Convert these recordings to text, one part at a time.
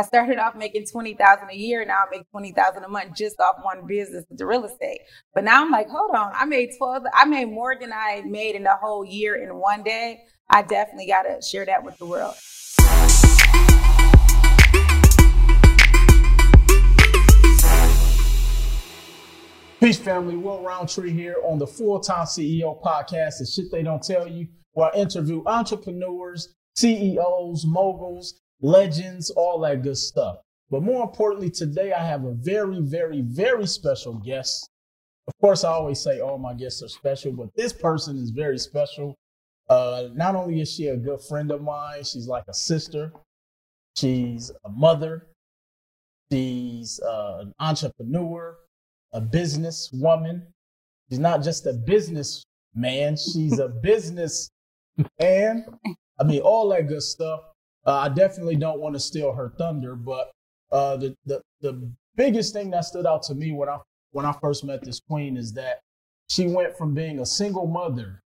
I started off making 20,000 a year. Now I make 20,000 a month just off one business, the real estate. But now I'm like, hold on, I made 12, I made more than I made in the whole year in one day. I definitely got to share that with the world. Peace, family. Will Roundtree here on the Full Time CEO podcast. The shit they don't tell you, where I interview entrepreneurs, CEOs, moguls, legends, all that good stuff. But more importantly, today I have a very, very, very special guest. Of course, I always say all my guests are special, but this person is very special. Uh, not only is she a good friend of mine, she's like a sister. She's a mother. She's uh, an entrepreneur a business woman. She's not just a business man, she's a business man. I mean, all that good stuff. Uh, I definitely don't want to steal her thunder, but uh, the, the the biggest thing that stood out to me when I when I first met this queen is that she went from being a single mother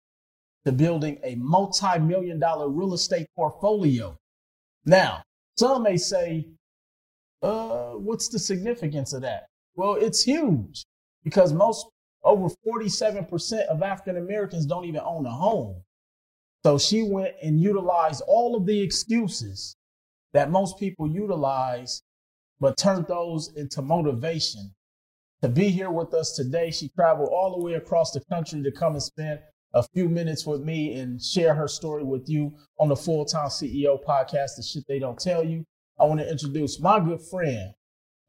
to building a multi-million dollar real estate portfolio. Now, some may say, uh, what's the significance of that? Well, it's huge because most over 47% of African Americans don't even own a home. So she went and utilized all of the excuses that most people utilize, but turned those into motivation. To be here with us today, she traveled all the way across the country to come and spend a few minutes with me and share her story with you on the Full Time CEO podcast, The Shit They Don't Tell You. I want to introduce my good friend,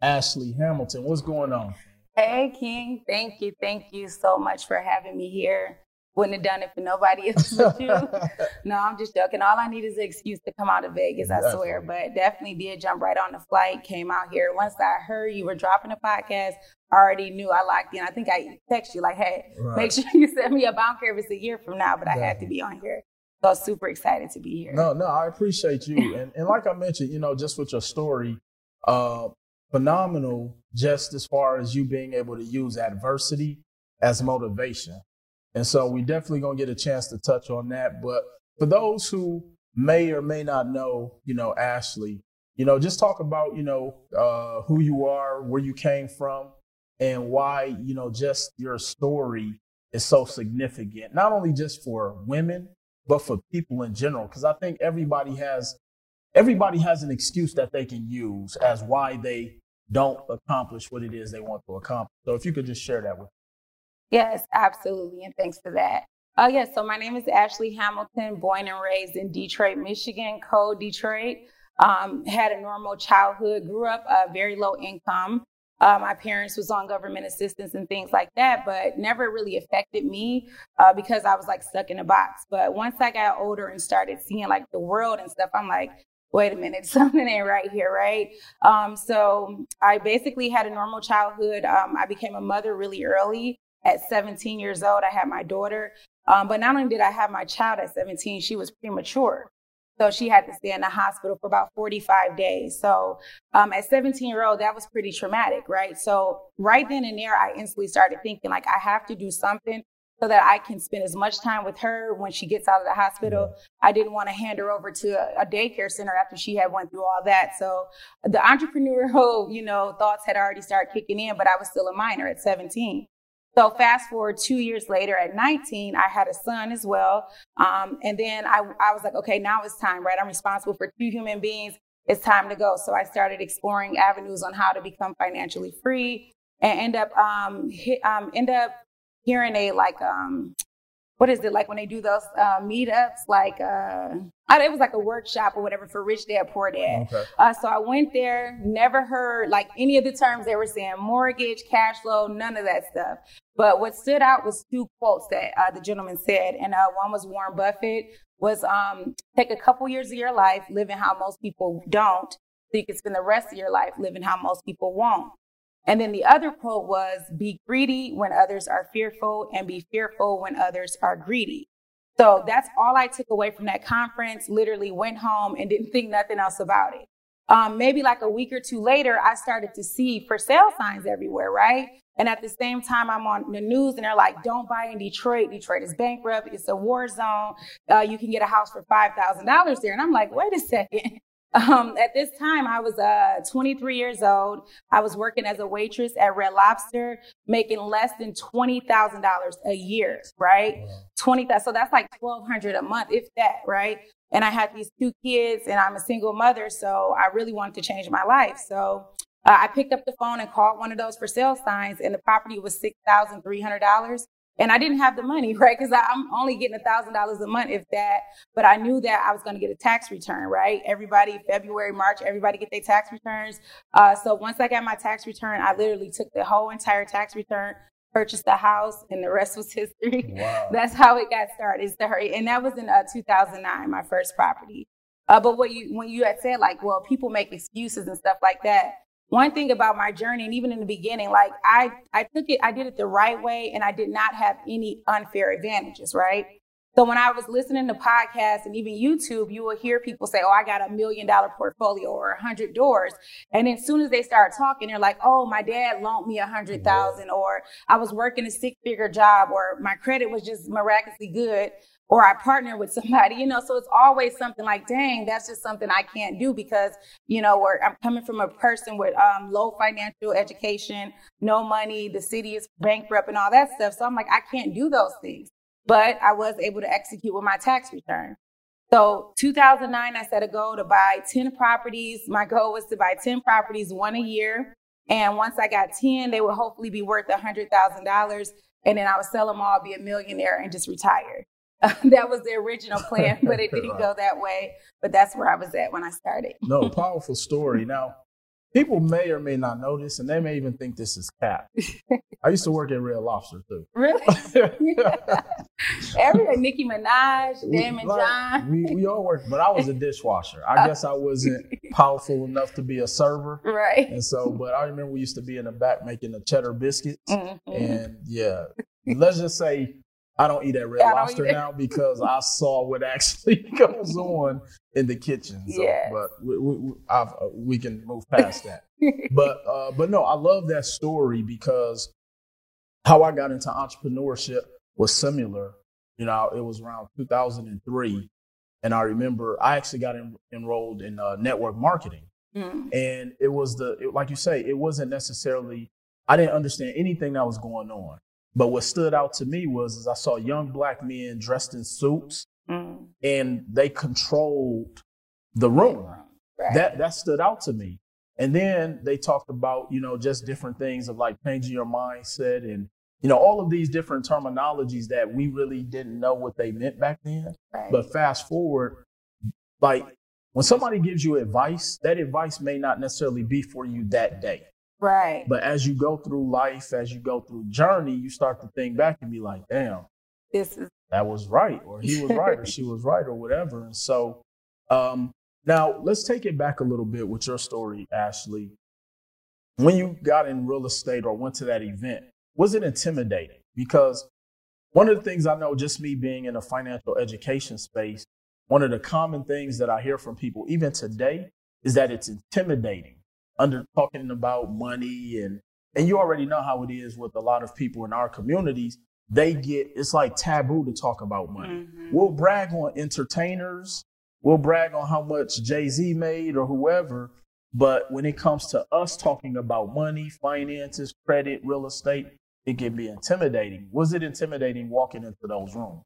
Ashley Hamilton. What's going on? Hey, King. Thank you. Thank you so much for having me here. Wouldn't have done it for nobody else but you. no, I'm just joking. All I need is an excuse to come out of Vegas, I definitely. swear. But definitely did jump right on the flight, came out here. Once I heard you were dropping a podcast, I already knew I liked you. And I think I text you like, hey, right. make sure you send me up. I don't care if it's a year from now, but definitely. I had to be on here. So super excited to be here. No, no, I appreciate you. and, and like I mentioned, you know, just with your story, uh, phenomenal just as far as you being able to use adversity as motivation. And so we definitely gonna get a chance to touch on that. But for those who may or may not know, you know, Ashley, you know, just talk about, you know, uh, who you are, where you came from, and why, you know, just your story is so significant, not only just for women, but for people in general. Cause I think everybody has everybody has an excuse that they can use as why they don't accomplish what it is they want to accomplish. So if you could just share that with. Yes, absolutely, and thanks for that. Oh yes, so my name is Ashley Hamilton, born and raised in Detroit, Michigan, cold Detroit. Um, had a normal childhood, grew up uh, very low income. Uh, my parents was on government assistance and things like that, but never really affected me uh, because I was like stuck in a box. But once I got older and started seeing like the world and stuff, I'm like, wait a minute, something ain't right here, right? Um, so I basically had a normal childhood. Um, I became a mother really early. At 17 years old, I had my daughter. Um, but not only did I have my child at 17, she was premature. So she had to stay in the hospital for about 45 days. So um, at 17 year old, that was pretty traumatic, right? So right then and there, I instantly started thinking like I have to do something so that I can spend as much time with her when she gets out of the hospital. I didn't want to hand her over to a, a daycare center after she had went through all that. So the entrepreneurial, you know, thoughts had already started kicking in, but I was still a minor at 17. So fast forward two years later at 19, I had a son as well. Um, and then I, I was like, okay, now it's time, right? I'm responsible for two human beings. It's time to go. So I started exploring avenues on how to become financially free and end up, um, hit, um, end up hearing a like um what is it like when they do those uh, meetups? Like uh it was like a workshop or whatever for rich dad poor dad. Okay. uh, so i went there never heard like any of the terms. They were saying mortgage cash flow none of that stuff. But what stood out was two quotes that uh, the gentleman said and uh, one was warren buffett was um, take a couple years of your life living how most people don't so you can spend the rest of your life living how most people won't and then the other quote was be greedy when others are fearful and be fearful when others are greedy. So that's all I took away from that conference. Literally went home and didn't think nothing else about it. Um, maybe like a week or two later, I started to see for sale signs everywhere, right? And at the same time, I'm on the news and they're like, don't buy in Detroit. Detroit is bankrupt. It's a war zone. Uh, you can get a house for $5,000 there. And I'm like, wait a second. Um, at this time, I was uh, 23 years old. I was working as a waitress at Red Lobster, making less than $20,000 a year, right? Wow. 20, so that's like 1200 a month, if that, right? And I had these two kids and I'm a single mother. So I really wanted to change my life. So uh, I picked up the phone and called one of those for sale signs and the property was $6,300. And I didn't have the money, right? Because I'm only getting a thousand dollars a month, if that. But I knew that I was going to get a tax return, right? Everybody, February, March, everybody get their tax returns. Uh, so once I got my tax return, I literally took the whole entire tax return, purchased the house, and the rest was history. Wow. That's how it got started. Sorry, and that was in uh, 2009, my first property. Uh, but what you when you had said like, well, people make excuses and stuff like that one thing about my journey and even in the beginning like i i took it i did it the right way and i did not have any unfair advantages right? So when i was listening to podcasts and even youtube you will hear people say oh i got a million dollar portfolio or a hundred doors. And then as soon as they start talking they're like oh my dad loaned me a hundred thousand or i was working a six figure job or my credit was just miraculously good or I partner with somebody, you know, so it's always something like, dang, that's just something I can't do because, you know, where I'm coming from a person with um, low financial education, no money, the city is bankrupt and all that stuff. So I'm like, I can't do those things. But I was able to execute with my tax return. So 2009, I set a goal to buy 10 properties. My goal was to buy 10 properties, one a year. And once I got 10, they would hopefully be worth $100,000. And then I would sell them all, be a millionaire, and just retire. that was the original plan, but it didn't go that way. But that's where I was at when I started. no, powerful story. Now, people may or may not know this, and they may even think this is cap. I used to work at Red Lobster too. Really? Every Nicki Minaj, Daymond like, John. We, we all worked, but I was a dishwasher. I guess I wasn't powerful enough to be a server. Right. And so, but I remember we used to be in the back making the cheddar biscuits. Mm-hmm. And yeah, let's just say I don't eat at Red Lobster now because I saw what actually goes on in the kitchen. So, yes. But we, we, uh, we, can move past that. but uh, but no, I love that story because how I got into entrepreneurship was similar. You know, it was around 2003, and I remember I actually got en- enrolled in uh, network marketing, mm. and it was the it, like you say, it wasn't necessarily I didn't understand anything that was going on. But what stood out to me was is I saw young black men dressed in suits mm. and they controlled the room. Right. That that stood out to me. And then they talked about, you know, just different things of like changing your mindset and, you know, all of these different terminologies that we really didn't know what they meant back then. Right. But fast forward, like when somebody gives you advice, that advice may not necessarily be for you that day. Right. But as you go through life, as you go through journey, you start to think back and be like, damn, this is that was right, or he was right, or she was right, or whatever. And so um, now let's take it back a little bit with your story, Ashley. When you got in real estate or went to that event, was it intimidating? Because one of the things I know, just me being in a financial education space, one of the common things that I hear from people, even today, is that it's intimidating under talking about money and and you already know how it is with a lot of people in our communities. They get it's like taboo to talk about money. Mm-hmm. we'll brag on entertainers. We'll brag on how much jay-z made or whoever. But when it comes to us talking about money finances credit real estate it can be intimidating. Was it intimidating walking into those rooms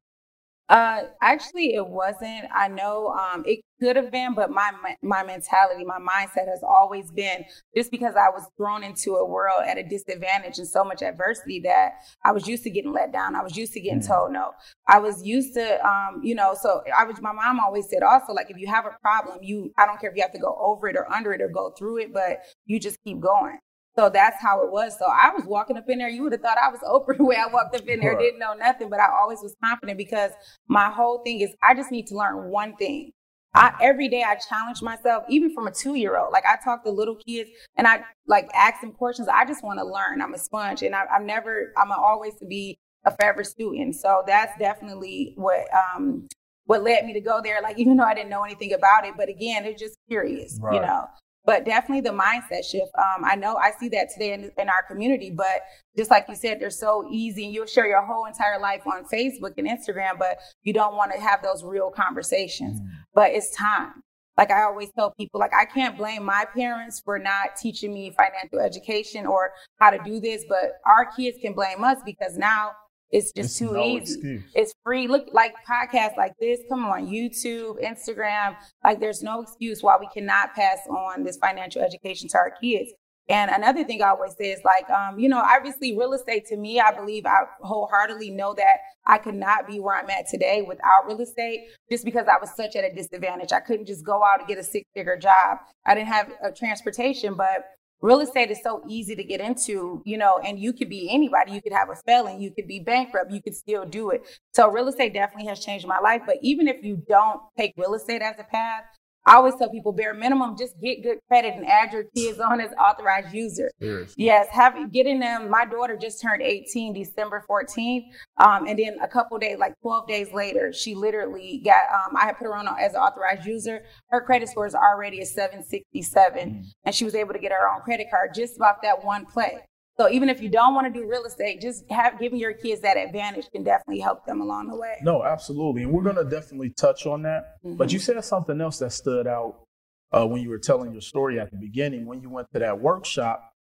uh, actually, it wasn't. I know um, it could have been, but my my mentality, my mindset has always been just because I was thrown into a world at a disadvantage and so much adversity that I was used to getting let down. I was used to getting mm. told no. I was used to, um, you know. So I was. My mom always said also like if you have a problem, you I don't care if you have to go over it or under it or go through it, but you just keep going. So that's how it was. So I was walking up in there. You would have thought I was Oprah the way I walked up in there, didn't know nothing, but I always was confident because my whole thing is I just need to learn one thing. I, every day I challenge myself, even from a two year old. Like I talk to little kids and I like ask them questions. I just want to learn. I'm a sponge and I, am never, I'm always to be a forever student. So that's definitely what, um, what led me to go there. Like, even though I didn't know anything about it, but again, it's just curious, right. you know but definitely the mindset shift. Um, I know I see that today in, in, our community, but just like you said, they're so easy and you'll share your whole entire life on Facebook and Instagram, but you don't want to have those real conversations. Mm. But it's time. like I always tell people, like I can't blame my parents for not teaching me financial education or how to do this, but our kids can blame us because now it's just It's too no easy. excuse. It's free. Look, like podcasts like this, come on, YouTube, Instagram. Like, there's no excuse why we cannot pass on this financial education to our kids. And another thing I always say is like, um, you know, obviously real estate to me, I believe I wholeheartedly know that I could not be where I'm at today without real estate just because I was such at a disadvantage. I couldn't just go out and get a six figure job. I didn't have a transportation, but real estate is so easy to get into, you know, and you could be anybody. You could have a felon, you could be bankrupt, you could still do it. So real estate definitely has changed my life. But even if you don't take real estate as a path, I always tell people bare minimum, just get good credit and add your kids on as authorized user. Seriously. Yes, having getting them. My daughter just turned 18 December 14th, um, and then a couple days, like 12 days later, she literally got. Um, I had put her on as an authorized user. Her credit score is already a 767, Mm. and she was able to get her own credit card just about that one play. So even if you don't want to do real estate, just have giving your kids that advantage can definitely help them along the way. No, absolutely. And we're going to definitely touch on that. But Mhm. you said something else that stood out uh, when you were telling your story at the beginning. When you went to that workshop,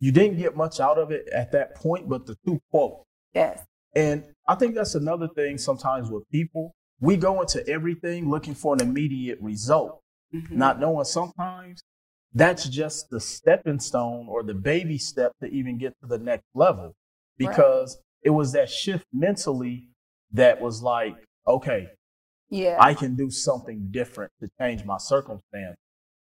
you didn't get much out of it at that point, but the two quotes. yes, And I think that's another thing sometimes with people. We go into everything looking for an immediate result, Mhm. not knowing sometimes that's just the stepping stone or the baby step to even get to the next level. Because it was that shift mentally that was like, okay, yeah, I can do something different to change my circumstance.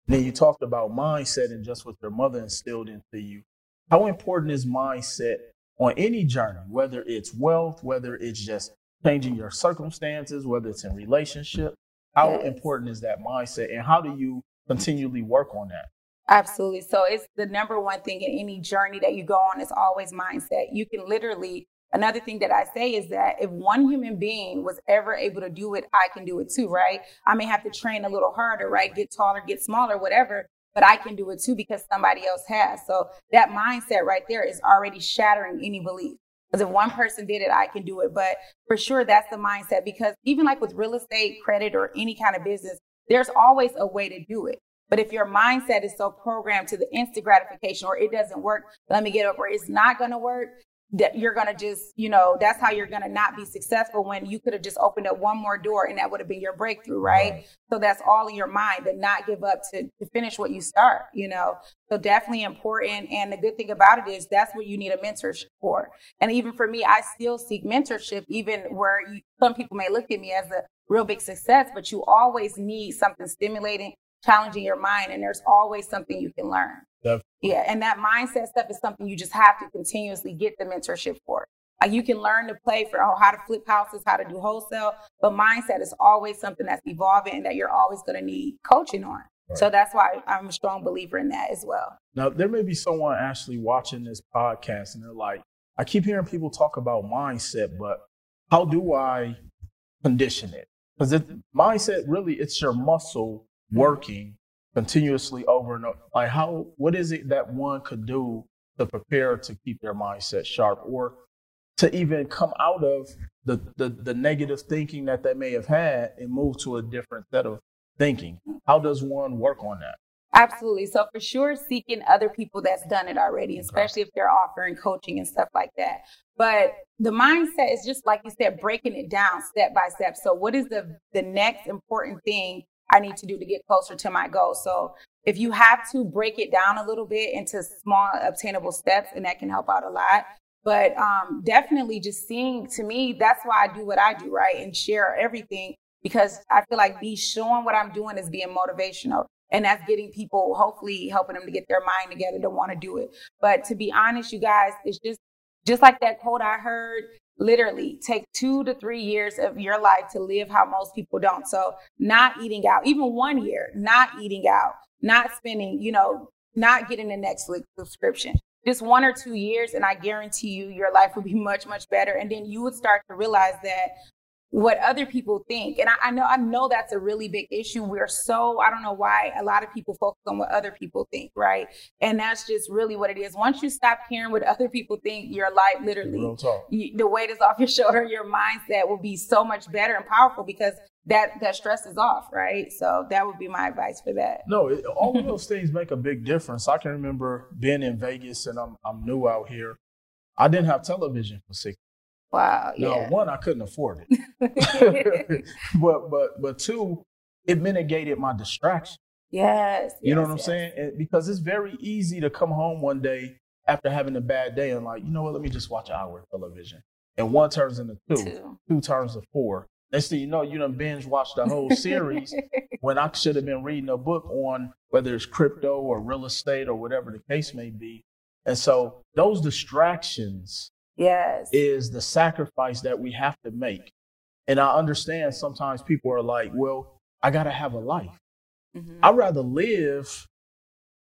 Then you talked about mindset and just what your mother instilled into you. How important is mindset on any journey, whether it's wealth, whether it's just changing your circumstances, whether it's in relationship? How Yes. important is that mindset and how do you continually work on that? Absolutely. So it's the number one thing in any journey that you go on is always mindset. You can literally, another thing that I say is that if one human being was ever able to do it, I can do it too, right? I may have to train a little harder, right? Get taller, get smaller, whatever, but I can do it too because somebody else has. So that mindset right there is already shattering any belief. Because if one person did it, I can do it. But for sure, that's the mindset because even like with real estate, credit, or any kind of business, there's always a way to do it. But if your mindset is so programmed to the instant gratification or it doesn't work, let me get over it, it's not going to work, that you're going to just, you know, that's how you're going to not be successful when you could have just opened up one more door and that would have been your breakthrough, right? Right. So that's all in your mind, but not give up to, to finish what you start, you know? So definitely important. And the good thing about it is that's what you need a mentorship for. And even for me, I still seek mentorship, even where you, some people may look at me as a real big success, but you always need something stimulating, challenging your mind, and there's always something you can learn. Definitely. Yeah, and that mindset stuff is something you just have to continuously get the mentorship for. Like you can learn to play for oh, how to flip houses, how to do wholesale, but mindset is always something that's evolving and that you're always going to need coaching on. So that's why I'm a strong believer in that as well. Now, there may be someone actually watching this podcast and they're like, I keep hearing people talk about mindset, but how do I condition it? Because mindset really, it's your muscle working continuously over and over. Like, how, what is it that one could do to prepare to keep their mindset sharp or to even come out of the, the, the negative thinking that they may have had and move to a different set of thinking? How does one work on that? Absolutely. So for sure, seeking other people that's done it already, especially if they're offering coaching and stuff like that. But the mindset is just like you said, breaking it down step by step. So what is the the next important thing I need to do to get closer to my goal? So if you have to break it down a little bit into small obtainable steps, and that can help out a lot. But um, definitely just seeing to me, that's why I do what I do, right? And share everything because I feel like me showing what I'm doing is being motivational. And that's getting people, hopefully helping them to get their mind together to want to do it. But to be honest, you guys, it's just just like that quote I heard, literally take two to three years of your life to live how most people don't. So not eating out, even one year, not eating out, not spending, you know, not getting a Netflix subscription. Just one or two years, and I guarantee you your life would be much, much better. And then you would start to realize that what other people think. And I, I know I know that's a really big issue. We're so I don't know why a lot of people focus on what other people think, right? And that's just really what it is. Once you stop caring what other people think, your life literally you, the weight is off your shoulder. Your mindset will be so much better and powerful because that that stress is off, right? So that would be my advice for that. No, it, all of those things make a big difference. I can remember being in Vegas and I'm I'm new out here. I didn't have television for six. Wow. No, Yeah. one I couldn't afford it, but but but two, it mitigated my distraction. yes. You know what I'm yes. saying? And because it's very easy to come home one day after having a bad day and like, you know what? Let me just watch an hour of television, and one turns into two, Two. two turns to four. Next thing you know, you done binge watched the whole series when I should have been reading a book on whether it's crypto or real estate or whatever the case may be. And so those distractions yes. is the sacrifice that we have to make. And I understand sometimes people are like, well, I got to have a life. Mhm. I'd rather live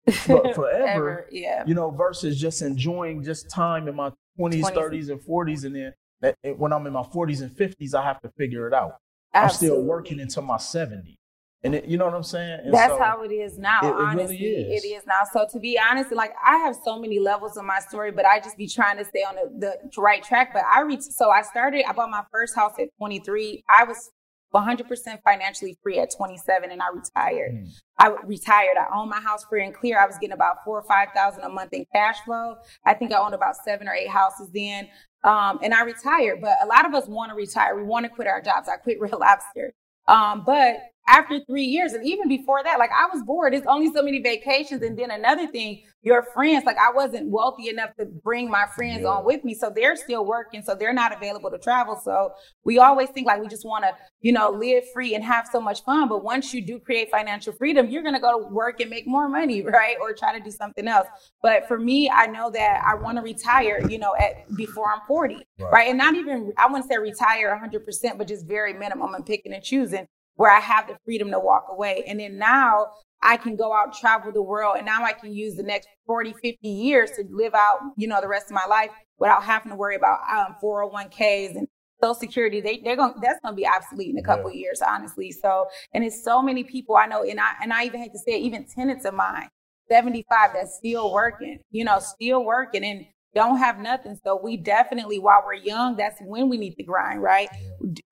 for- forever, Yeah. you know, versus just enjoying just time in my 20s, 20s. 30s, and 40s. And then that, when I'm in my 40s and 50s, I have to figure it out. I'm still working into my 70s. And it, you know what I'm saying? And That's so- how it is now. it- it really honestly, is. it is now. So to be honest, like I have so many levels of my story, but I just be trying to stay on the, the right track. But I reached. So I started. I bought my first house at 23. I was 100% financially free at 27, and I retired. Mm. I retired. I owned my house free and clear. I was getting about four or five thousand a month in cash flow. I think I owned about seven or eight houses then. Um, and I retired. But a lot of us want to retire. We want to quit our jobs. I quit Red Lobster. Um, but after three years, and even before that, like I was bored. There's only so many vacations. And then another thing, your friends, like I wasn't wealthy enough to bring my friends Yeah. on with me. So they're still working. So they're not available to travel. So we always think like we just want to, you know, live free and have so much fun. But once you do create financial freedom, you're going to go to work and make more money, right? Or try to do something else. But for me, I know that I want to retire, you know, at before I'm 40, Right. right? And not even, I wouldn't say retire 100%, but just very minimum and picking and choosing where I have the freedom to walk away. And then now I can go out, travel the world, and now I can use the next 40, 50 years to live out, you know, the rest of my life without having to worry about um, 401ks and Social Security. They, they're going, that's going to be obsolete in a couple of years, honestly. So, and it's so many people I know, and I, and I even hate to say it, even tenants of mine, 75 that's still working, you know, still working and don't have nothing. So we definitely, while we're young, that's when we need to grind, right?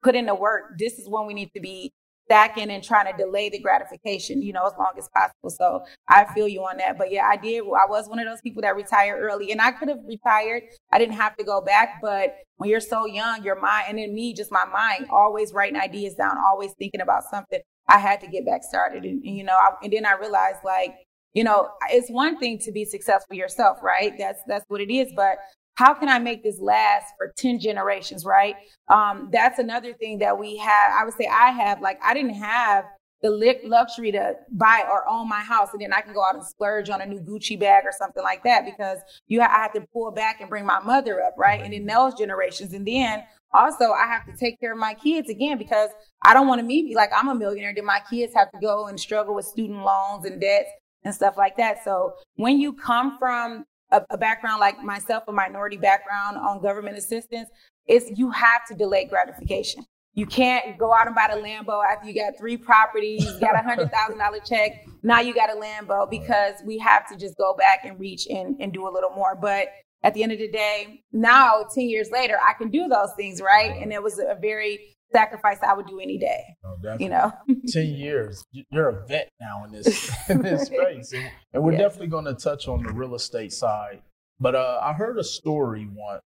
Put in the work. This is when we need to be stacking and trying to delay the gratification, you know, as long as possible. So I feel you on that. But yeah, I did. I was one of those people that retired early and I could have retired. I didn't have to go back. But when you're so young, your mind, and then me, just my mind, always writing ideas down, always thinking about something. I had to get back started. And, you know, I, and then I realized like, you know, it's one thing to be successful yourself, right? That's that's what it is. But how can I make this last for 10 generations, right? Um, that's another thing that we have. I would say I have, like, I didn't have the luxury to buy or own my house and then I can go out and splurge on a new Gucci bag or something like that because you ha- I have to pull back and bring my mother up, right? And in those generations. And then also I have to take care of my kids again because I don't want to me be like I'm a millionaire, then my kids have to go and struggle with student loans and debts and stuff like that. So when you come from a, a background like myself, a minority background on government assistance, it's you have to delay gratification. You can't go out and buy the Lambo after you got three properties, you got a hundred thousand dollar check. Now you got a Lambo because we have to just go back and reach and, and do a little more. But at the end of the day, now 10 years later, I can do those things, right? And it was a very sacrifice I would do any day, definitely. you know? 10 years You- you're a vet now in this in this space and, and we're Yeah. definitely going to touch on the real estate side but uh, i heard a story once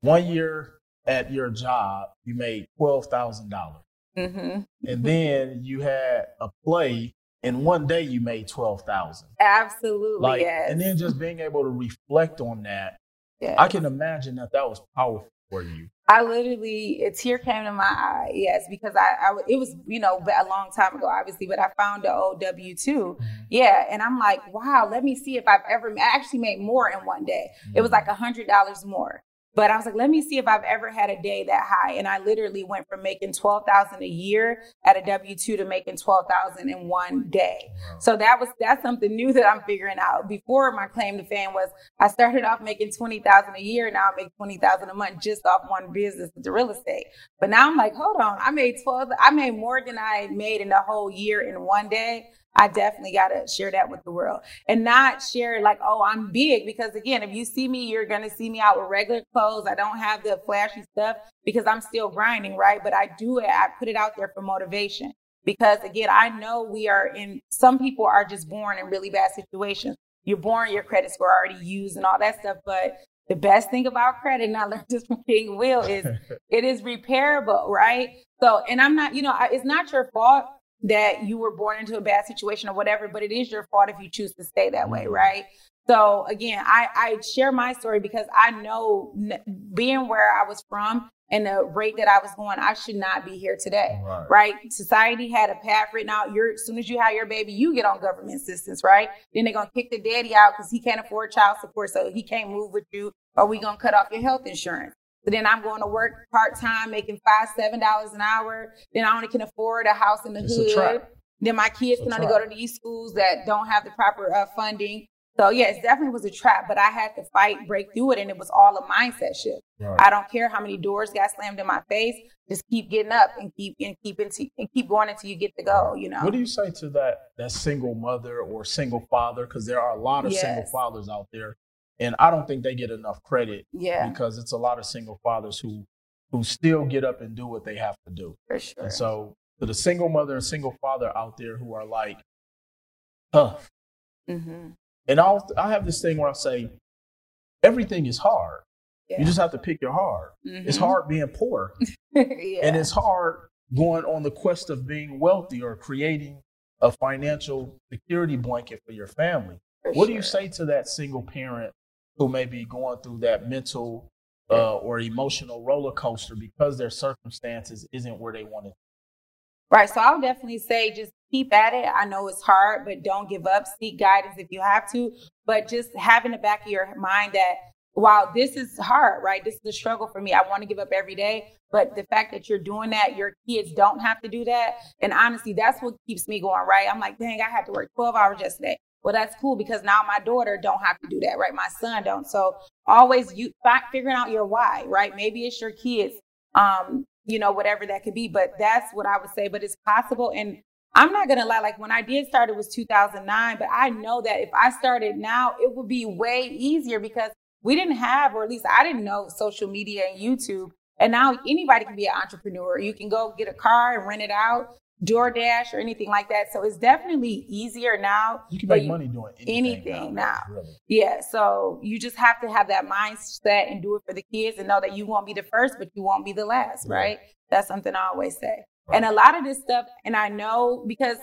one year at your job you made $12000 hmm and then you had a play and one day you made 12000 Absolutely, like yes. and then just being able to reflect on that yes. i can imagine that that was powerful for you I literally, a tear came to my eye. Yes, because I, I, it was, you know, a long time ago, obviously, but I found the old W two. Mm-hmm. Yeah, and I'm like, wow, let me see if I've ever. I actually made more in one day. It was mm-hmm. like a hundred dollars more. But I was like, let me see if I've ever had a day that high. And I literally went from making twelve thousand a year at a W two to making twelve thousand in one day. So that was that's something new that I'm figuring out. Before my claim to fame was I started off making twenty thousand a year, now I make twenty thousand a month just off one business, the real estate. But now I'm like, hold on, I made twelve, I made more than I made in the whole year in one day. I definitely got to share that with the world and not share like, oh, I'm big. Because again, if you see me, you're going to see me out with regular clothes. I don't have the flashy stuff because I'm still grinding, right? But I do it, I put it out there for motivation. Because again, I know we are in, some people are just born in really bad situations. You're born, your credit score already used and all that stuff. But the best thing about credit, and I learned this from King Will, is it is repairable, right? So, and I'm not, you know, it's not your fault that you were born into a bad situation or whatever, but it is your fault if you choose to stay that way, mm-hmm. right? So again, I, I share my story because I know being where I was from and the rate that I was going, I should not be here today, right? right? Society had a path written out. You're as soon as you have your baby, you get on government assistance, right? Then they're gonna kick the daddy out because he can't afford child support, so he can't move with you, or we gonna cut off your health insurance. So then I'm going to work part time, making five, seven dollars an hour. Then I only can afford a house in the it's hood. Then my kids it's can only go to these schools that don't have the proper uh, funding. So yeah, it definitely was a trap, but I had to fight, break through it, and it was all a mindset shift. Right. I don't care how many doors got slammed in my face. Just keep getting up and keep and keep into, and keep going until you get to go. You know. What do you say to that that single mother or single father? Because there are a lot of yes. single fathers out there and I don't think they get enough credit. Yeah. Because it's a lot of single fathers who who still get up and do what they have to do. For sure. And so to the single mother and single father out there who are like tough. Mm-hmm. And I'll I have this thing where I say everything is hard. Yeah. You just have to pick your hard. Mm-hmm. It's hard being poor. yeah. And it's hard going on the quest of being wealthy or creating a financial security blanket for your family. For what sure. do you say to that single parent who may be going through that mental uh, or emotional roller coaster because their circumstances isn't where they want it. Right. So I'll definitely say just keep at it. I know it's hard, but don't give up. Seek guidance if you have to. But just have in the back of your mind that while this is hard, right? This is a struggle for me. I want to give up every day. But the fact that you're doing that, your kids don't have to do that. And honestly, that's what keeps me going, right? I'm like, dang, I had to work 12 hours yesterday. Well, that's cool because now my daughter don't have to do that, right? My son don't. So always you figuring out your why, right? Maybe it's your kids, um, you know, whatever that could be. But that's what I would say. But it's possible. And I'm not gonna lie, like when I did start, it was 2009. But I know that if I started now, it would be way easier because we didn't have, or at least I didn't know, social media and YouTube. And now anybody can be an entrepreneur. You can go get a car and rent it out. DoorDash or anything like that. So it's definitely easier now. You can make money doing anything, anything now. now. Really. Yeah. So you just have to have that mindset and do it for the kids and know that you won't be the first, but you won't be the last, right? right? That's something I always say. Right. And a lot of this stuff, and I know because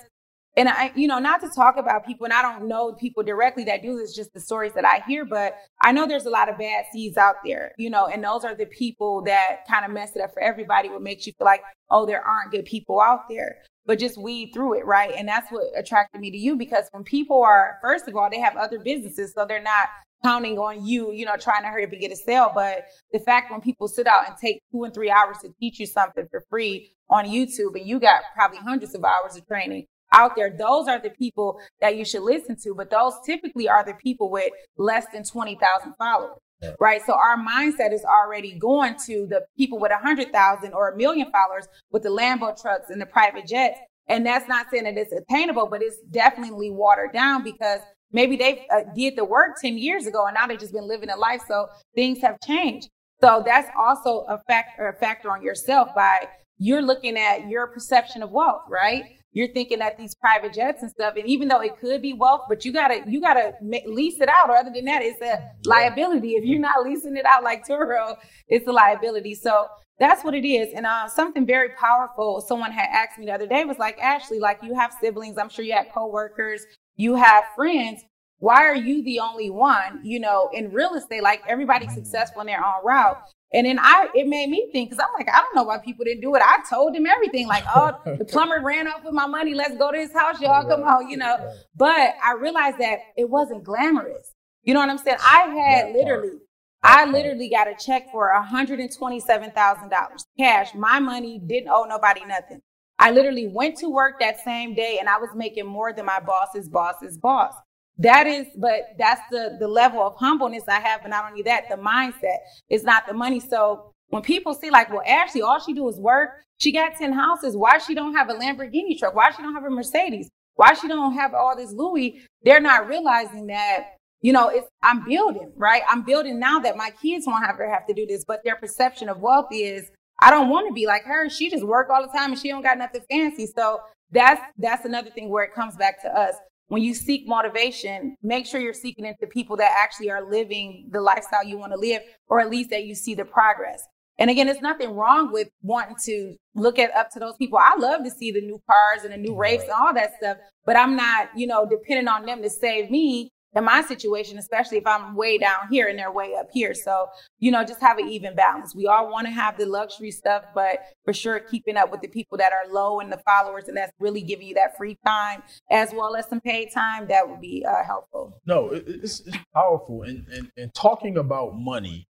and I, you know, not to talk about people, and I don't know people directly that do this, just the stories that I hear, but I know there's a lot of bad seeds out there, you know, and those are the people that kind of mess it up for everybody, what makes you feel like, oh, there aren't good people out there, but just weed through it, right? And that's what attracted me to you because when people are, first of all, they have other businesses, so they're not counting on you, you know, trying to hurry up and get a sale. But the fact when people sit out and take two and three hours to teach you something for free on YouTube and you got probably hundreds of hours of training, out there, those are the people that you should listen to. But those typically are the people with less than 20,000 followers. Yeah. Right. So our mindset is already going to the people with a hundred thousand or a million followers with the Lambo trucks and the private jets. And that's not saying that it's attainable, but it's definitely watered down because maybe they uh, did the work 10 years ago and now they've just been living a life. So things have changed. So that's also a factor, a factor on yourself by you're looking at your perception of wealth, right? You're thinking that these private jets and stuff, and even though it could be wealth, but you gotta you gotta lease it out. Or other than that, it's a liability. If you're not leasing it out like Turo, it's a liability. So that's what it is. And uh, something very powerful. Someone had asked me the other day was like, Ashley, like you have siblings. I'm sure you have coworkers. You have friends. Why are you the only one? You know, in real estate, like everybody's successful in their own route. And then I, it made me think, cause I'm like, I don't know why people didn't do it. I told them everything, like, oh, the plumber ran off with my money. Let's go to his house, y'all. Come on, you know. But I realized that it wasn't glamorous. You know what I'm saying? I had literally, I literally got a check for $127,000 cash. My money didn't owe nobody nothing. I literally went to work that same day and I was making more than my boss's boss's boss. That is, but that's the the level of humbleness I have, and not only that, the mindset is not the money. So when people see like, well, Ashley, all she do is work. She got ten houses. Why she don't have a Lamborghini truck? Why she don't have a Mercedes? why she don't have all this Louis? They're not realizing that you know, it's I'm building, right? I'm building now that my kids won't have to have to do this, but their perception of wealth is I don't want to be like her. She just work all the time and she don't got nothing fancy. So that's that's another thing where it comes back to us. When you seek motivation, make sure you're seeking into people that actually are living the lifestyle you want to live, or at least that you see the progress. And again, there's nothing wrong with wanting to look at up to those people. I love to see the new cars and the new Wraiths and all that stuff, but I'm not, you know, depending on them to save me in my situation, especially if I'm way down here and they're way up here. So, you know, just have an even balance. We all want to have the luxury stuff, but for sure, keeping up with the people that are low and the followers and that's really giving you that free time as well as some paid time, that would be uh, helpful. No, it's, it's powerful. And, and, and talking about money,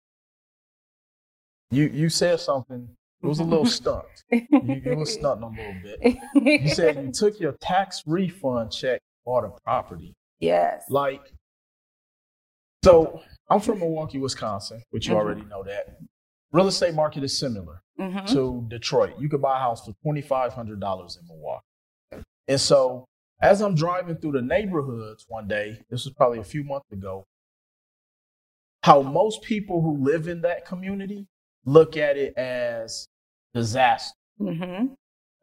you, you said something it was a little stunt. You, you were stunting a little bit. You said you took your tax refund check, bought a property. Yes. Like, so I'm from Milwaukee, Wisconsin, which you mm-hmm. already know that. Real estate market is similar mm-hmm. to Detroit. You could buy a house for $2,500 in Milwaukee. And so as I'm driving through the neighborhoods one day, this was probably a few months ago, how most people who live in that community look at it as disaster. Mm-hmm.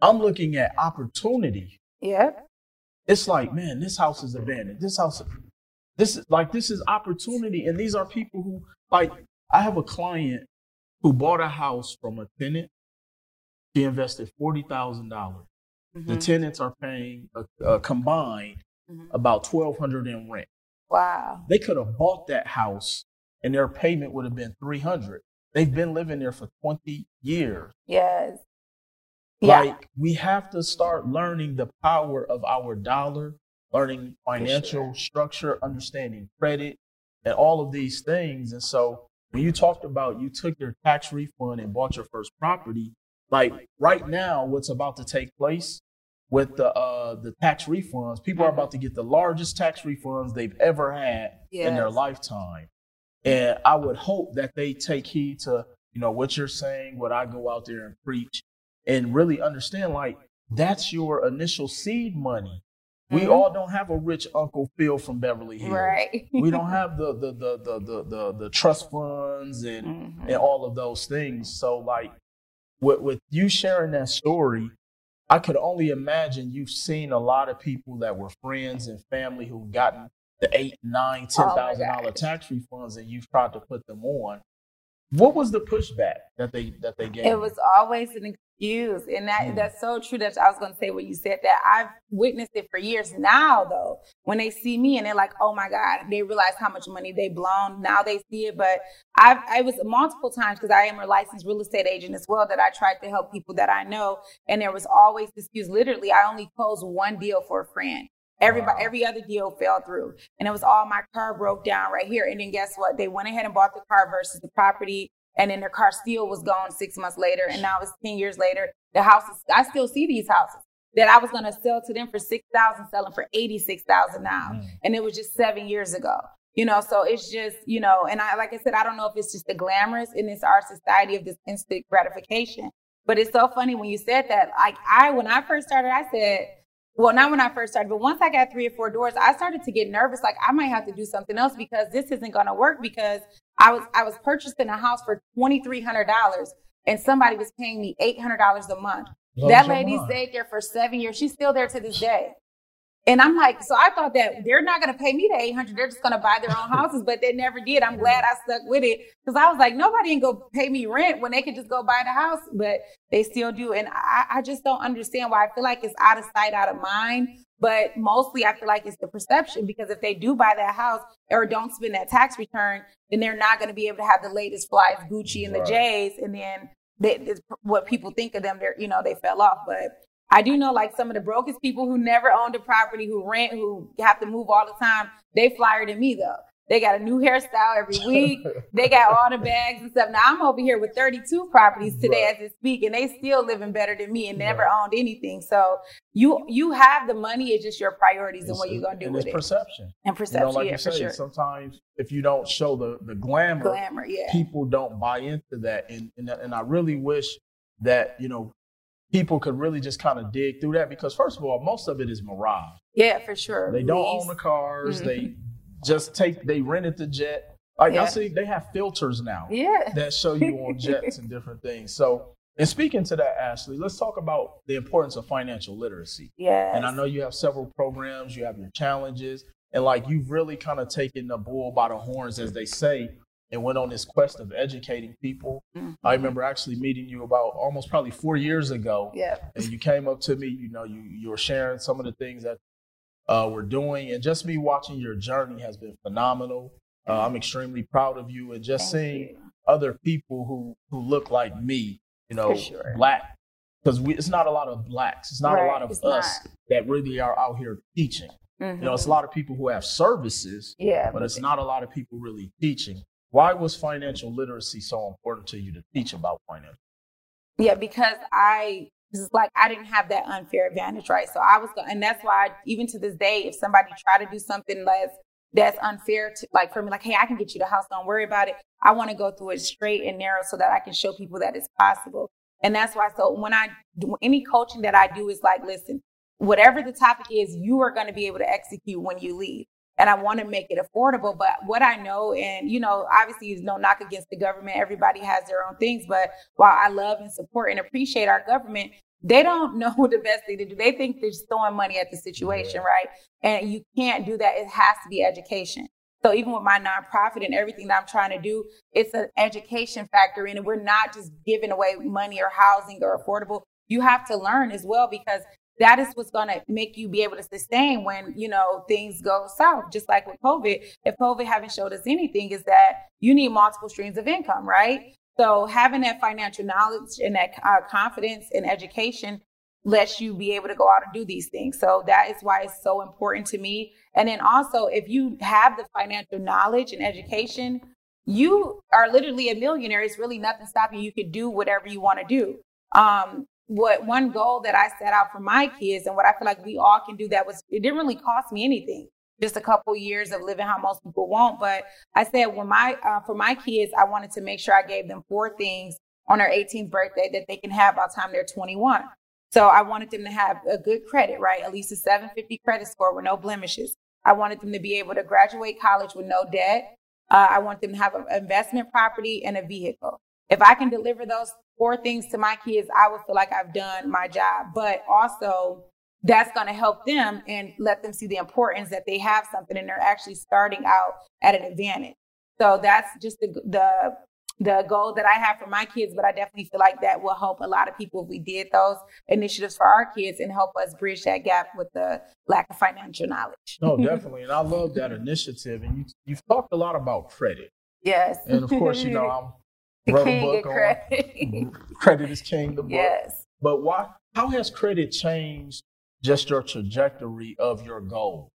I'm looking at opportunity. Yep. It's like, man, this house is abandoned. This house, this is like, this is opportunity. And these are people who, like, I have a client who bought a house from a tenant. She invested $40,000. Mm-hmm. The tenants are paying a, a combined mm-hmm. about 1200 in rent. Wow. They could have bought that house and their payment would have been 300. They've been living there for 20 years. Yes. Yeah. Like we have to start learning the power of our dollar, learning financial sure. structure, understanding credit, and all of these things. And so when you talked about you took your tax refund and bought your first property, like right now, what's about to take place with the uh, the tax refunds, people are about to get the largest tax refunds they've ever had yes. in their lifetime. And I would hope that they take heed to you know what you're saying, what I go out there and preach, and really understand like that's your initial seed money. We mm-hmm. all don't have a rich Uncle Phil from Beverly Hills. Right. we don't have the the the the the the, the trust funds and mm-hmm. and all of those things. So like with with you sharing that story, I could only imagine you've seen a lot of people that were friends and family who've gotten the eight, nine, ten oh thousand oh dollar tax refunds and you've tried to put them on. What was the pushback that they that they gave? It was always an excuse, and that mm. that's so true. That I was going to say when you said that. I've witnessed it for years now. Though when they see me and they're like, "Oh my God," they realize how much money they blown. Now they see it, but I've I was multiple times because I am a licensed real estate agent as well. That I tried to help people that I know, and there was always this excuse. Literally, I only closed one deal for a friend. Everybody, wow. every other deal fell through, and it was all my car broke down right here. And then guess what? They went ahead and bought the car versus the property, and then their car still was gone six months later, and now it's ten years later. The houses, I still see these houses that I was going to sell to them for six thousand, selling for eighty six thousand now, mm. and it was just seven years ago. You know, so it's just you know, and I like I said, I don't know if it's just the glamorous in this our society of this instant gratification, but it's so funny when you said that. Like I, when I first started, I said well, not when I first started, but once I got three or four doors, I started to get nervous. Like I might have to do something else because this isn't going to work. Because I was I was purchasing a house for twenty three hundred dollars, and somebody was paying me eight hundred dollars a month. Oh, that lady stayed there for seven years. She's still there to this day. And I'm like, so I thought that they're not going to pay me the 800. They're just going to buy their own houses, but they never did. I'm glad I stuck with it because I was like, nobody ain't going to pay me rent when they could just go buy the house, but they still do. And I, I just don't understand why I feel like it's out of sight, out of mind. But mostly I feel like it's the perception because if they do buy that house or don't spend that tax return, then they're not going to be able to have the latest flies, Gucci and the J's. And then they, what people think of them, they're, you know, they fell off. But I do know like some of the brokest people who never owned a property, who rent, who have to move all the time, they flyer than me though. They got a new hairstyle every week. they got all the bags and stuff. Now I'm over here with 32 properties today right. as I speak, and they still living better than me and never right. owned anything. So you you have the money. It's just your priorities it's, and what you're gonna do with it. It's perception and perception. You know, like yeah, you say, sure. sometimes if you don't show the the glamour, glamour, yeah. people don't buy into that. And and, and I really wish that you know people could really just kind of dig through that because first of all, most of it is mirage. Yeah, for sure. They don't own the cars. Mm-hmm. They just take they rented the jet. Like yeah. I see, they have filters now. Yeah. That show you on jets and different things. So and speaking to that, Ashley, let's talk about the importance of financial literacy. Yeah. And I know you have several programs, you have your challenges, and like you've really kind of taken the bull by the horns, as they say, and went on this quest of educating people. Mm-hmm. I remember actually meeting you about almost probably four years ago. Yeah. And you came up to me, you know, you you were sharing some of the things that uh, we're doing, and just me watching your journey has been phenomenal. Uh, I'm extremely proud of you, and just Thank seeing you. other people who who look like me you know, sure. black, because it's not a lot of blacks. It's not right. a lot of it's us not. that really are out here teaching. Mm-hmm. You know, it's a lot of people who have services, yeah, but it's not a lot of people really teaching. Why was financial literacy so important to you to teach about finance? Yeah, because I like I didn't have that unfair advantage, right? So I was, going, and that's why even to this day, if somebody try to do something that's that's unfair to like for me like hey i can get you the house don't worry about it i want to go through it straight and narrow so that i can show people that it's possible and that's why so when i do any coaching that i do is like listen whatever the topic is you are going to be able to execute when you leave and i want to make it affordable but what i know and you know obviously is no knock against the government everybody has their own things but while i love and support and appreciate our government they don't know the best thing to do. They think they're just throwing money at the situation, right? And you can't do that. It has to be education. So even with my nonprofit and everything that I'm trying to do, it's an education factor in it. We're not just giving away money or housing or affordable. You have to learn as well because that is what's going to make you be able to sustain when you know things go south just like with covid if covid haven't showed us anything is that you need multiple streams of income right so having that financial knowledge and that uh, confidence and education lets you be able to go out and do these things. So that is why it's so important to me. And then also, if you have the financial knowledge and education, you are literally a millionaire. It's really nothing stopping you. You can do whatever you want to do. Um, what one goal that I set out for my kids and what I feel like we all can do that was it didn't really cost me anything just a couple years of living how most people won't. But I said, when my uh, for my kids, I wanted to make sure I gave them four things on their 18th birthday that they can have by the time they're 21. So I wanted them to have a good credit, right? At least a 750 credit score with no blemishes. I wanted them to be able to graduate college with no debt. Uh, I want them to have an investment property and a vehicle. If I can deliver those four things to my kids, I would feel like I've done my job. But also, that's going to help them and let them see the importance that they have something and they're actually starting out at an advantage. So that's just the the the goal that I have for my kids, but I definitely feel like that will help a lot of people if we did those initiatives for our kids and help us bridge that gap with the lack of financial knowledge. no, definitely. And I love that initiative. And you, you've talked a lot about credit. Yes. And of course, you know, I'm the king of credit. credit is king, the book. Yes. But why, how has credit changed just your trajectory of your goal.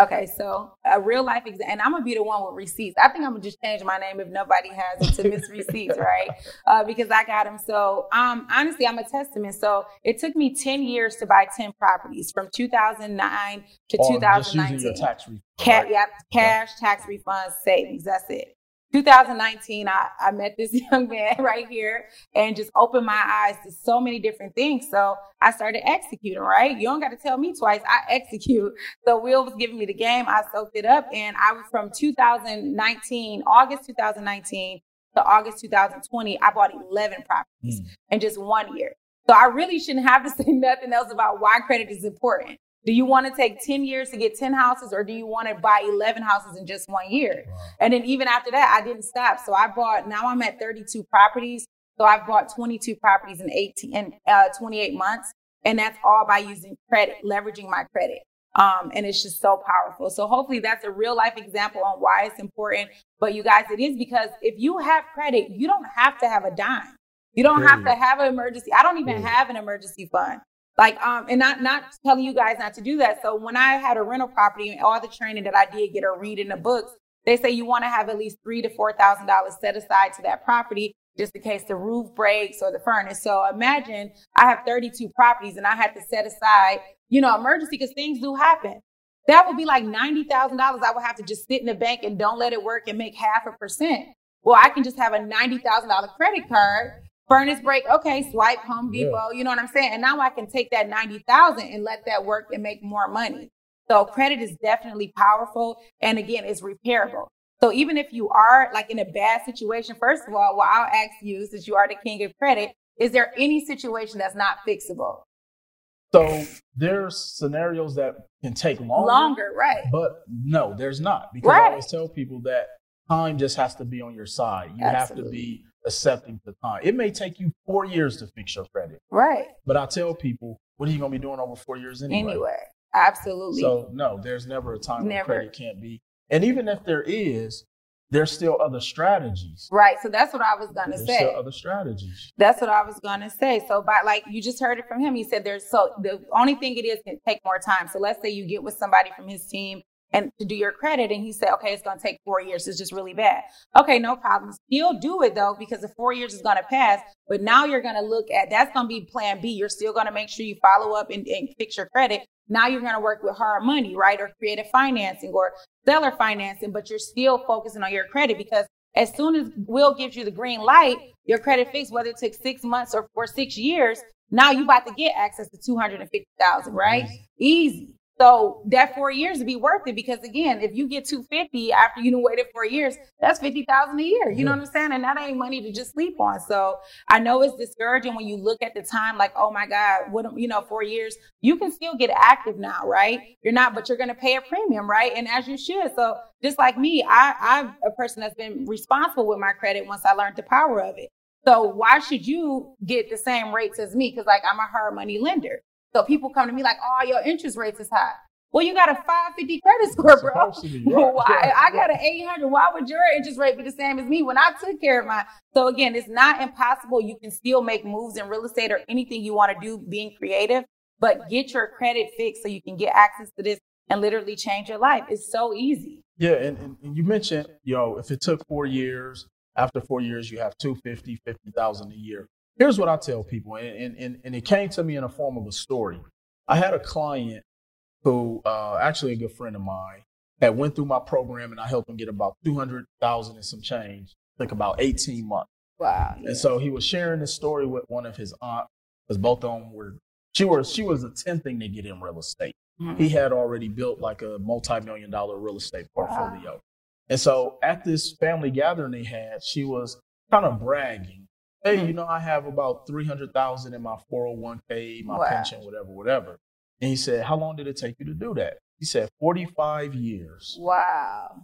Okay, so a real life example, and I'm gonna be the one with receipts. I think I'm gonna just change my name if nobody has it to Miss Receipts, right? Uh, because I got them. So, um, honestly, I'm a testament. So it took me 10 years to buy 10 properties from 2009 to or 2019. Just using your tax refund. Ca- right? Yep, cash, tax refunds, savings. That's it. 2019, I, I met this young man right here and just opened my eyes to so many different things. So I started executing, right? You don't got to tell me twice. I execute. So Will was giving me the game. I soaked it up. And I was from 2019, August 2019 to August 2020, I bought 11 properties mm. in just one year. So I really shouldn't have to say nothing else about why credit is important. Do you want to take 10 years to get 10 houses or do you want to buy 11 houses in just one year? And then even after that, I didn't stop. So I bought, now I'm at 32 properties. So I've bought 22 properties in 18, in uh, 28 months. And that's all by using credit, leveraging my credit. Um, and it's just so powerful. So hopefully that's a real life example on why it's important. But you guys, it is because if you have credit, you don't have to have a dime. You don't have to have an emergency. I don't even have an emergency fund. Like, um, and not not telling you guys not to do that. So when I had a rental property and all the training that I did get or read in the books, they say you want to have at least three to four thousand dollars set aside to that property just in case the roof breaks or the furnace. So imagine I have 32 properties and I had to set aside, you know, emergency because things do happen. That would be like $90,000 I would have to just sit in the bank and don't let it work and make half a percent. Well, I can just have a $90,000 credit card Furnace break, okay, swipe Home Depot, yeah. you know what I'm saying? And now I can take that 90,000 and let that work and make more money. So credit is definitely powerful. And again, it's repairable. So even if you are like in a bad situation, first of all, well, I'll ask you, since you are the king of credit, is there any situation that's not fixable? So there's scenarios that can take longer. Longer, right. But no, there's not. Because right. I always tell people that time just has to be on your side. You Absolutely. have to be accepting the time. It may take you four years to fix your credit. Right. But I tell people, what are you going to be doing over four years anyway? Anyway. Absolutely. So no, there's never a time never. when credit can't be. And even if there is, there's still other strategies. Right. So that's what I was gonna there's say. Still other strategies. That's what I was gonna say. So by like you just heard it from him. He said there's so the only thing it is can take more time. So let's say you get with somebody from his team and to do your credit and he said, okay, it's gonna take four years. It's just really bad. Okay, no problem. Still do it though, because the four years is gonna pass. But now you're gonna look at that's gonna be plan B. You're still gonna make sure you follow up and, and fix your credit. Now you're going to work with hard money, right? Or creative financing or seller financing, but you're still focusing on your credit because as soon as Will gives you the green light, your credit fix, whether it took six months or, for six years, now you about to get access to 250,000, right? Easy. So that four years would be worth it because again, if you get 250 after you waited four years, that's 50,000 a year. You yeah. know what I'm saying? And that ain't money to just sleep on. So I know it's discouraging when you look at the time, like, oh my God, what, you know, four years, you can still get active now, right? You're not, but you're going to pay a premium, right? And as you should. So just like me, I, I'm a person that's been responsible with my credit once I learned the power of it. So why should you get the same rates as me? Cause like I'm a hard money lender. So people come to me like, oh, your interest rates is high. Well, you got a 550 credit score, bro. Why? I got an 800. Why would your interest rate be the same as me when I took care of mine? So again, it's not impossible. You can still make moves in real estate or anything you want to do being creative, but get your credit fixed so you can get access to this and literally change your life. It's so easy. Yeah. And, and you mentioned, yo, know, if it took four years, after four years, you have 250, 50,000 a year. Here's what I tell people, and, and, and it came to me in the form of a story. I had a client who, uh, actually a good friend of mine, had went through my program, and I helped him get about two hundred thousand and some change. Took about eighteen months. Wow. And so he was sharing this story with one of his aunt, because both of them were. She was she was attempting to get in real estate. Mm-hmm. He had already built like a multi-million dollar real estate portfolio. Wow. And so at this family gathering they had, she was kind of bragging hey, mm-hmm. you know, I have about 300,000 in my 401k, my wow. pension, whatever, whatever. And he said, how long did it take you to do that? He said, 45 years. Wow.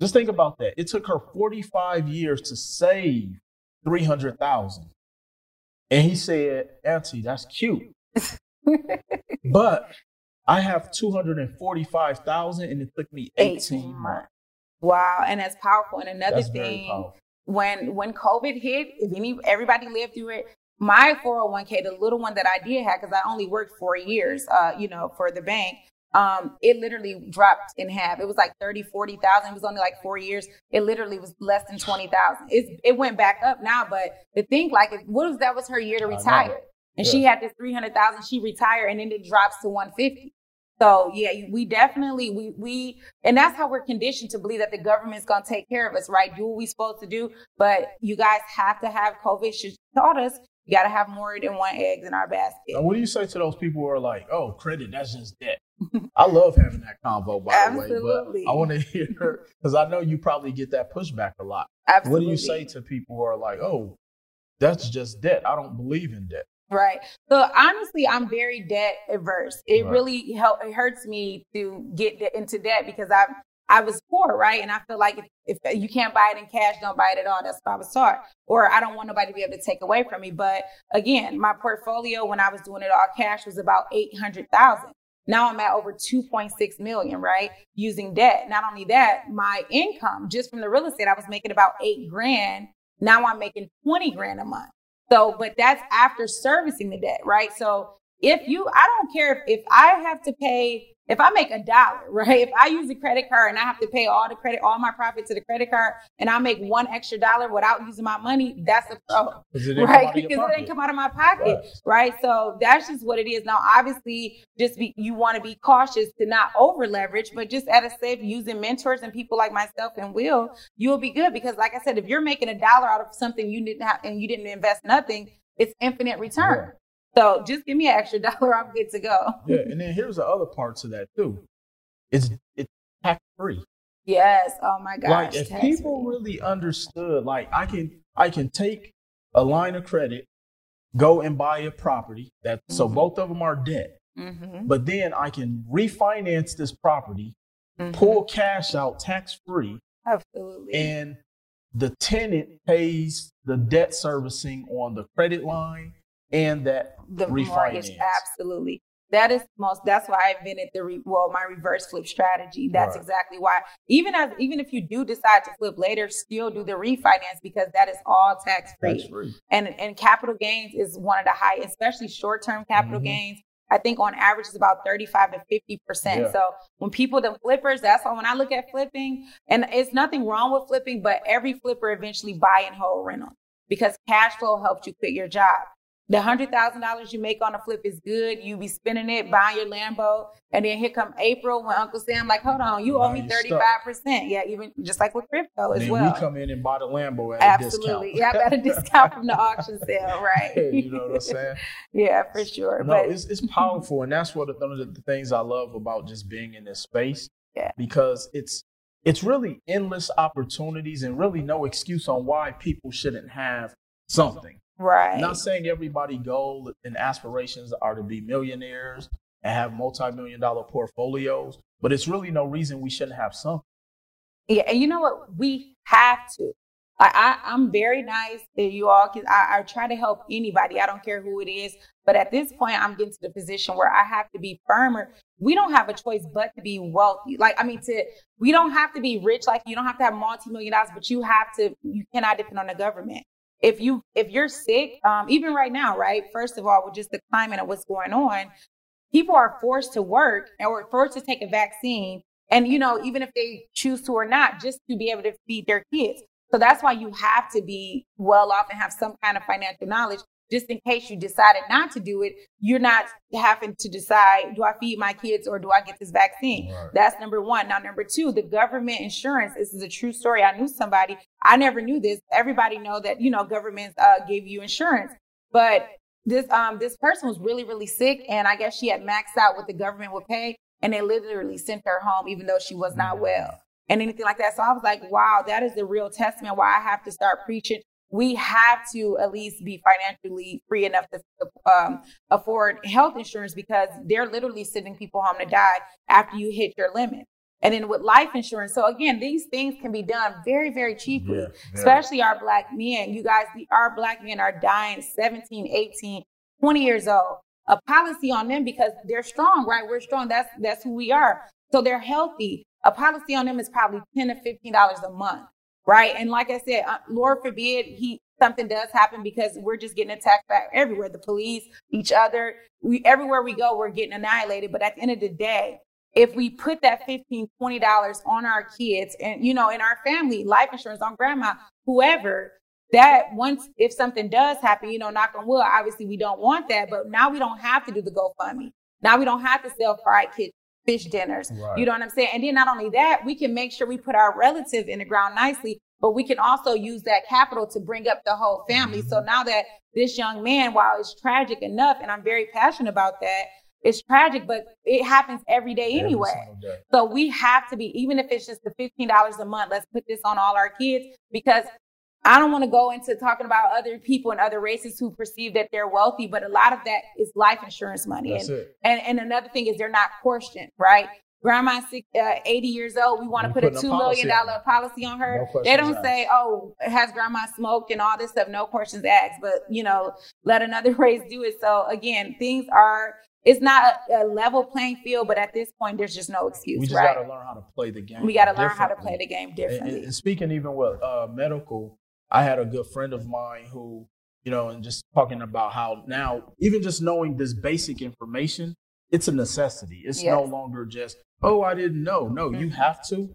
Just think about that. It took her 45 years to save 300,000. And he said, Auntie, that's cute. but I have 245,000 and it took me 18, 18 months. Wow. And that's powerful. And another that's thing when when COVID hit, if any everybody lived through it, my 401k, the little one that I did have, because I only worked four years, uh, you know, for the bank, um, it literally dropped in half. It was like 30, 40,000. It was only like four years. It literally was less than 20,000. It, it went back up now, but the thing, like, what if that was her year to retire? And yeah. she had this 300,000, she retired and then it drops to 150. So yeah, we definitely we we and that's how we're conditioned to believe that the government's gonna take care of us, right? Do what we're supposed to do. But you guys have to have COVID she taught us you gotta have more than one eggs in our basket. Now, what do you say to those people who are like, oh, credit, that's just debt? I love having that convo by Absolutely. the way, but I want to hear because I know you probably get that pushback a lot. Absolutely. What do you say to people who are like, oh, that's just debt? I don't believe in debt. Right. So honestly, I'm very debt averse. It right. really help. It hurts me to get into debt because I I was poor, right? And I feel like if, if uh, you can't buy it in cash, don't buy it at all. That's what I was taught. Or I don't want nobody to be able to take away from me. But again, my portfolio when I was doing it all cash was about eight hundred thousand. Now I'm at over 2.6 million, right? Using debt. Not only that, my income just from the real estate, I was making about eight grand. Now I'm making 20 grand a month. So, but that's after servicing the debt, right? So if you, I don't care if, if I have to pay if I make a dollar, right? If I use a credit card and I have to pay all the credit, all my profit to the credit card, and I make one extra dollar without using my money, that's a pro, right? Because it didn't come out of my pocket, right. right? So that's just what it is. Now, obviously, just be you want to be cautious to not over leverage, but just at a safe using mentors and people like myself and Will, you will be good because, like I said, if you're making a dollar out of something you didn't have and you didn't invest nothing, it's infinite return. So just give me an extra dollar, I'm good to go. Yeah, and then here's the other parts of that too. It's it's tax free. Yes. Oh my gosh. Like if people really understood, like I can I can take a line of credit, go and buy a property that mm-hmm. so both of them are debt. Mm-hmm. But then I can refinance this property, mm-hmm. pull cash out tax free. Absolutely. And the tenant pays the debt servicing on the credit line and that the refinance. mortgage. Absolutely. That is most. That's why I invented the re, well, my reverse flip strategy. That's right. exactly why. Even as even if you do decide to flip later, still do the refinance because that is all tax free. And and capital gains is one of the high, especially short term capital mm-hmm. gains. I think on average is about 35 to 50 percent. Yeah. So when people the flippers, that's why when I look at flipping, and it's nothing wrong with flipping, but every flipper eventually buy and hold rental because cash flow helps you quit your job the hundred thousand dollars you make on a flip is good. You be spending it, buying your Lambo, and then here come April when Uncle Sam like, hold on, you owe me thirty five percent. Yeah, even just like with crypto as well. We come in and buy the Lambo at absolutely, yeah, at a discount from the auction sale, right? you know what I'm saying? yeah, for sure. No, but, it's it's powerful, and that's what one of the things I love about just being in this space. Yeah, because it's it's really endless opportunities and really no excuse on why people shouldn't have something. Right. I'm not saying everybody goal and aspirations are to be millionaires and have multi-million dollar portfolios, but it's really no reason we shouldn't have some. Yeah, and you know what? We have to. I, I am very nice to you all can. I, I try to help anybody. I don't care who it is. But at this point, I'm getting to the position where I have to be firmer. We don't have a choice but to be wealthy. Like I mean, to we don't have to be rich. Like you don't have to have multi million dollars, but you have to. You cannot depend on the government if you if you're sick, um, even right now, right? First of all, with just the climate and what's going on, people are forced to work or forced to take a vaccine. And you know, even if they choose to or not, just to be able to feed their kids. So that's why you have to be well off and have some kind of financial knowledge just in case you decided not to do it, you're not having to decide, do I feed my kids or do I get this vaccine? Right. That's number one. Now, number two, the government insurance. This is a true story. I knew somebody, I never knew this. Everybody know that, you know, governments uh, gave you insurance, but this, um, this person was really, really sick. And I guess she had maxed out what the government would pay. And they literally sent her home, even though she was not mm. well and anything like that. So I was like, wow, that is the real testament why I have to start preaching we have to at least be financially free enough to um, afford health insurance because they're literally sending people home to die after you hit your limit. And then with life insurance, so again, these things can be done very, very cheaply, yeah, yeah. especially our black men. You guys, our black men are dying 17, 18, 20 years old. A policy on them because they're strong, right? We're strong. That's that's who we are. So they're healthy. A policy on them is probably 10 to $15 a month right? And like I said, uh, Lord forbid he something does happen because we're just getting attacked by everywhere, the police, each other, we everywhere we go, we're getting annihilated. But at the end of the day, if we put that 15 20 dollars on our kids and you know in our family life insurance on grandma whoever that once if something does happen you know knock on wood obviously we don't want that but now we don't have to do the gofundme now we don't have to sell fried kids fish dinners. Right. You know what I'm saying? And then not only that, we can make sure we put our relative in the ground nicely, but we can also use that capital to bring up the whole family. Mm-hmm. So now that this young man, while it's tragic enough, and I'm very passionate about that, it's tragic, but it happens every day every anyway. Day. So we have to be, even if it's just the $15 a month, let's put this on all our kids because I don't want to go into talking about other people and other races who perceive that they're wealthy, but a lot of that is life insurance money. That's and, it. and and another thing is they're not questioned, right? Grandma's uh, 80 years old. We want to put a $2 million policy on her. No they don't asked. say, oh, has grandma smoked and all this stuff? No questions asked, but you know, let another race do it. So again, things are, it's not a, a level playing field, but at this point, there's just no excuse. We just right? got to learn how to play the game. We got to learn how to play the game differently. And, and speaking even with uh, medical, I had a good friend of mine who, you know, and just talking about how now, even just knowing this basic information, it's a necessity. It's no longer just, oh, I didn't know. No, you Mhm. have to.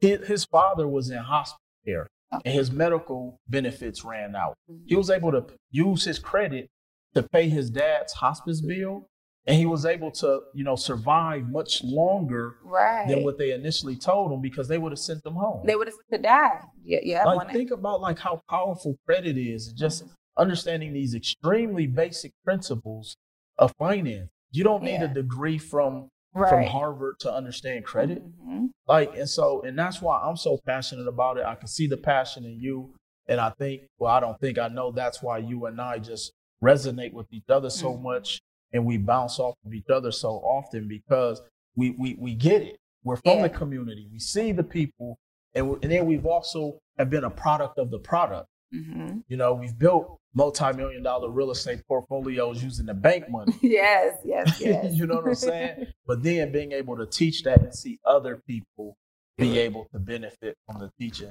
His, father was in hospital care Okay. and his medical benefits ran out. Mhm. He was able to use his credit to pay his dad's hospice bill, and he was able to, you know, survive much longer Right. than what they initially told him because they would have sent him home. they would have to die. Yeah, yeah. like think about like how powerful credit is and just understanding these extremely basic principles of finance. You don't need Yeah. a degree from from. Harvard to understand credit. Mhm. Like and so and that's why I'm so passionate about it. I can see the passion in you and I think well I don't think I know that's why you and I just resonate with each other so Mhm. much and we bounce off of each other so often because we we we get it. We're from the community. We see the people and, we, and then we've also have been a product of the product. Mhm. You know, we've built multi-million dollar real estate portfolios using the bank money. Yes, yes, yes. you know what I'm saying? But then being able to teach that and see other people be able to benefit from the teaching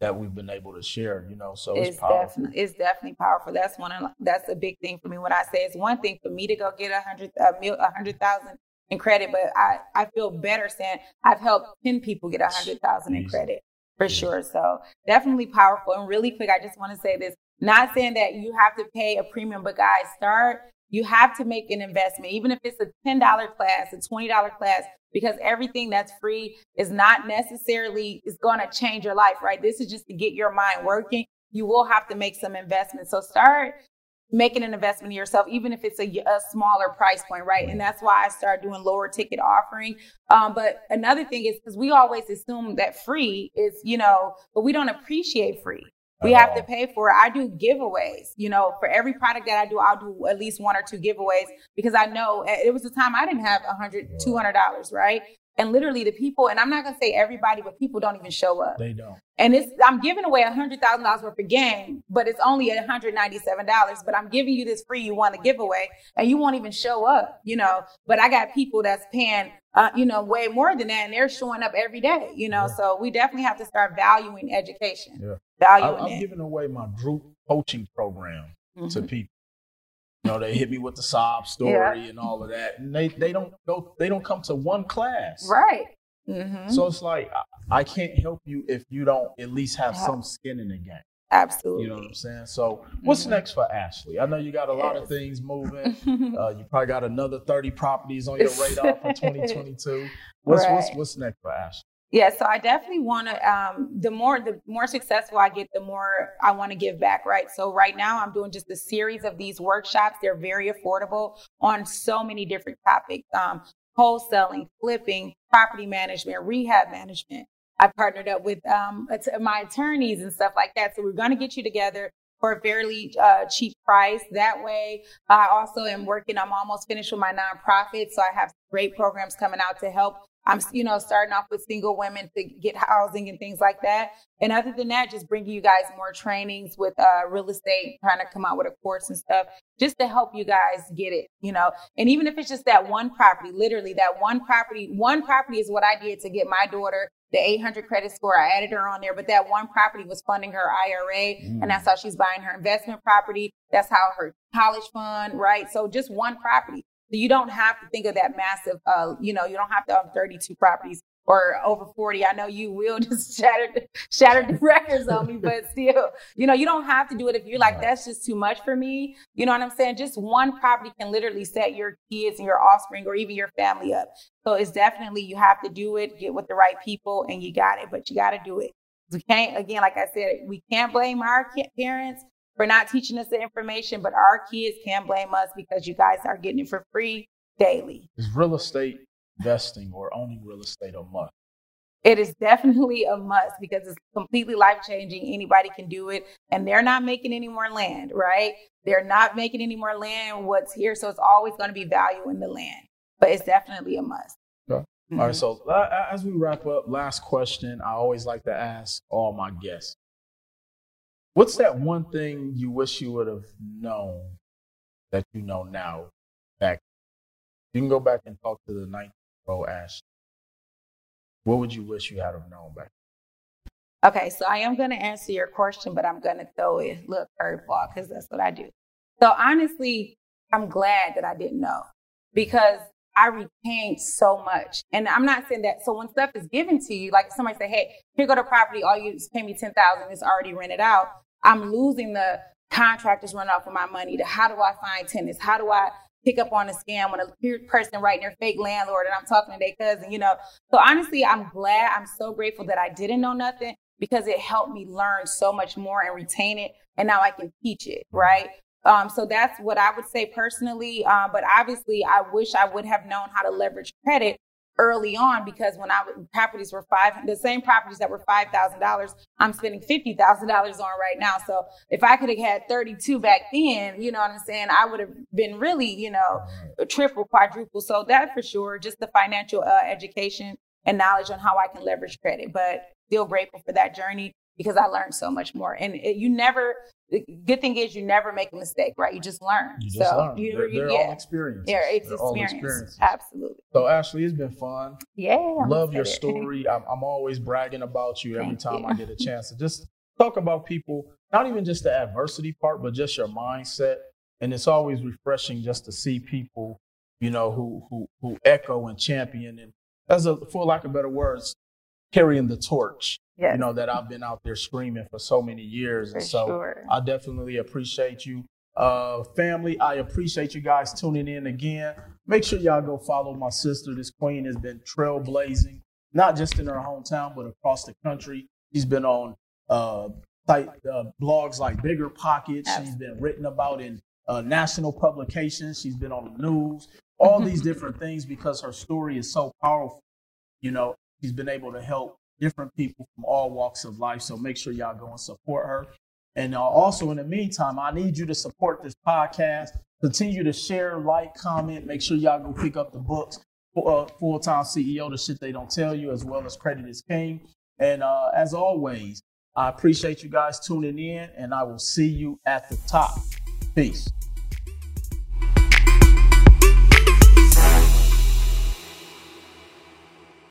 that we've been able to share, you know. So it's, it's powerful. definitely it's definitely powerful. That's one of that's a big thing for me. When I say it's one thing for me to go get a hundred a mil a hundred thousand in credit, but I I feel better saying I've helped ten people get a hundred thousand in credit for Easy. sure. So definitely powerful. And really quick, I just want to say this: not saying that you have to pay a premium, but guys, start. You have to make an investment, even if it's a ten dollar class, a twenty dollar class, because everything that's free is not necessarily is going to change your life, right? This is just to get your mind working. You will have to make some investments. So start making an investment in yourself, even if it's a, a smaller price point, right? And that's why I started doing lower ticket offering. Um, but another thing is because we always assume that free is, you know, but we don't appreciate free. We have to pay for it. I do giveaways. You know, for every product that I do, I'll do at least one or two giveaways because I know uh, it was a time I didn't have a hundred, two hundred dollars, right? And literally the people, and I'm not gonna say everybody, but people don't even show up. They don't. And it's I'm giving away a hundred thousand dollars worth of game, but it's only a hundred ninety seven dollars. But I'm giving you this free. You want to giveaway, and you won't even show up. You know. But I got people that's paying, uh, you know, way more than that, and they're showing up every day. You know. Yeah. So we definitely have to start valuing education. Yeah. I, Valuing I'm it. giving away my group coaching program to Mhm. people. You know, they hit me with the sob story and all of that, and they they don't go. They don't come to one class. Right. hmm So it's like I, I can't help you if you don't at least have Yeah. some skin in the game. Absolutely. You know what I'm saying? So what's Mhm. next for Ashley? I know you got a lot of things moving. Uh, you probably got another 30 properties on your radar for 2022. What's what's what's next for Ashley? Yeah, so I definitely want to. Um, the more the more successful I get, the more I want to give back. Right. So right now I'm doing just a series of these workshops. They're very affordable on so many different topics: um, wholesaling, flipping, property management, rehab management. I partnered up with um, my attorneys and stuff like that. So we're going to get you together for a fairly uh, cheap price. That way, I also am working. I'm almost finished with my nonprofit, so I have great programs coming out to help I'm, you know, starting off with single women to get housing and things like that. And other than that, just bringing you guys more trainings with uh, real estate, trying to come out with a course and stuff, just to help you guys get it, you know. And even if it's just that one property, literally that one property, one property is what I did to get my daughter the 800 credit score. I added her on there, but that one property was funding her IRA, Mm. and that's how she's buying her investment property. That's how her college fund, right? So just one property. You don't have to think of that massive, uh, you know, you don't have to have 32 properties or over 40. I know you will just shatter, shatter the records on me, but still, you know, you don't have to do it if you're like, that's just too much for me. You know what I'm saying? Just one property can literally set your kids and your offspring or even your family up. So it's definitely, you have to do it, get with the right people, and you got it, but you got to do it. We can't, again, like I said, we can't blame our parents for not teaching us the information, but our kids can't blame us because you guys are getting it for free daily. Is real estate investing or owning real estate a must? It is definitely a must because it's completely life changing. Anybody can do it, and they're not making any more land, right? They're not making any more land. What's here, so it's always going to be value in the land, but it's definitely a must. Okay. Mhm. All right, so uh, as we wrap up, last question I always like to ask all my guests. What's that one thing you wish you would have known that you know now back? You can go back and talk to the 19 year old Ash. What would you wish you had have known back? Okay, so I am going to answer your question, but I'm going to throw it look curveball because that's what I do. So honestly, I'm glad that I didn't know because I retained so much. And I'm not saying that. So when stuff is given to you, like somebody say, "Hey, here go the property. All you pay me ten thousand. It's already rented out." I'm losing the contractors run off of my money. To how do I find tenants? How do I pick up on a scam when a person writing their fake landlord and I'm talking to their cousin? You know. So honestly, I'm glad. I'm so grateful that I didn't know nothing because it helped me learn so much more and retain it. And now I can teach it. Right. Um, so that's what I would say personally. Um, but obviously, I wish I would have known how to leverage credit early on because when I properties were five, the same properties that were five thousand dollars, I'm spending fifty thousand dollars on right now. So if I could have had thirty two back then, you know what I'm saying, I would have been really, you know, triple, quadruple. So that for sure, just the financial uh, education and knowledge on how I can leverage credit. But still grateful for that journey because I learned so much more. And it, you never, good thing is you never make a mistake, right? You just learn. You just so learn. You, they're, they're yeah. all experiences. Yeah, it's They're experience. experiences. Absolutely. So Ashley, it's been fun. Yeah. I'm Love your story. I'm, I'm always bragging about you every Thank time you. I get a chance to just talk about people, not even just the adversity part, but just your mindset. And it's always refreshing just to see people, you know, who who who echo and champion and as a for lack of better words, carrying the torch. Yes, You know, that I've been out there screaming for so many years. for and so sure. I definitely appreciate you. Uh, family, I appreciate you guys tuning in again. Make sure y'all go follow my sister. This queen has been trailblazing, not just in her hometown, but across the country. She's been on uh, site, uh, blogs like Bigger Pockets. She's been written about in uh, national publications. She's been on the news, all these different things because her story is so powerful. You know, she's been able to help different people from all walks of life. So make sure y'all go and support her. And uh, also, in the meantime, I need you to support this podcast. Continue to share, like, comment. Make sure y'all go pick up the books. Uh, Full time CEO, the shit they don't tell you, as well as Credit is King. And uh, as always, I appreciate you guys tuning in, and I will see you at the top. Peace.